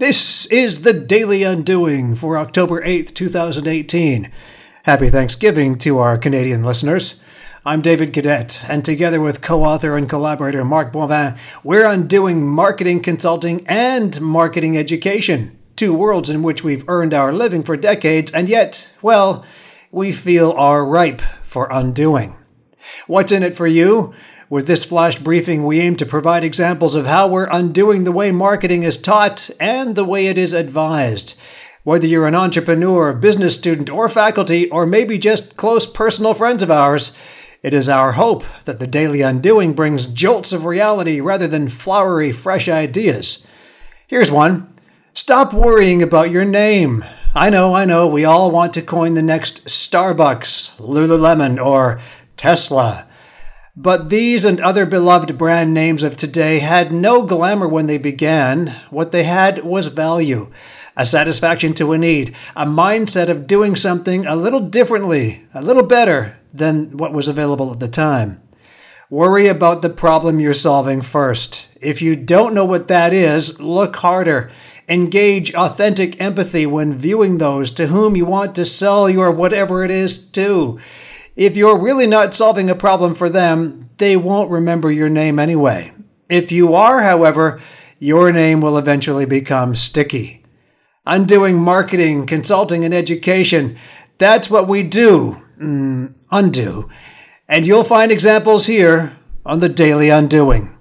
This is the Daily Undoing for October 8th, 2018. Happy Thanksgiving to our Canadian listeners. I'm David Cadet, and together with co author and collaborator Marc Boivin, we're undoing marketing consulting and marketing education, two worlds in which we've earned our living for decades, and yet, well, we feel are ripe for undoing. What's in it for you? With this flash briefing, we aim to provide examples of how we're undoing the way marketing is taught and the way it is advised. Whether you're an entrepreneur, business student, or faculty, or maybe just close personal friends of ours, it is our hope that the Daily Undoing brings jolts of reality rather than flowery, fresh ideas. Here's one Stop worrying about your name. I know, I know, we all want to coin the next Starbucks, Lululemon, or Tesla. But these and other beloved brand names of today had no glamour when they began. What they had was value, a satisfaction to a need, a mindset of doing something a little differently, a little better than what was available at the time. Worry about the problem you're solving first. If you don't know what that is, look harder. Engage authentic empathy when viewing those to whom you want to sell your whatever it is to. If you're really not solving a problem for them, they won't remember your name anyway. If you are, however, your name will eventually become sticky. Undoing marketing, consulting, and education. That's what we do. Mm, undo. And you'll find examples here on the Daily Undoing.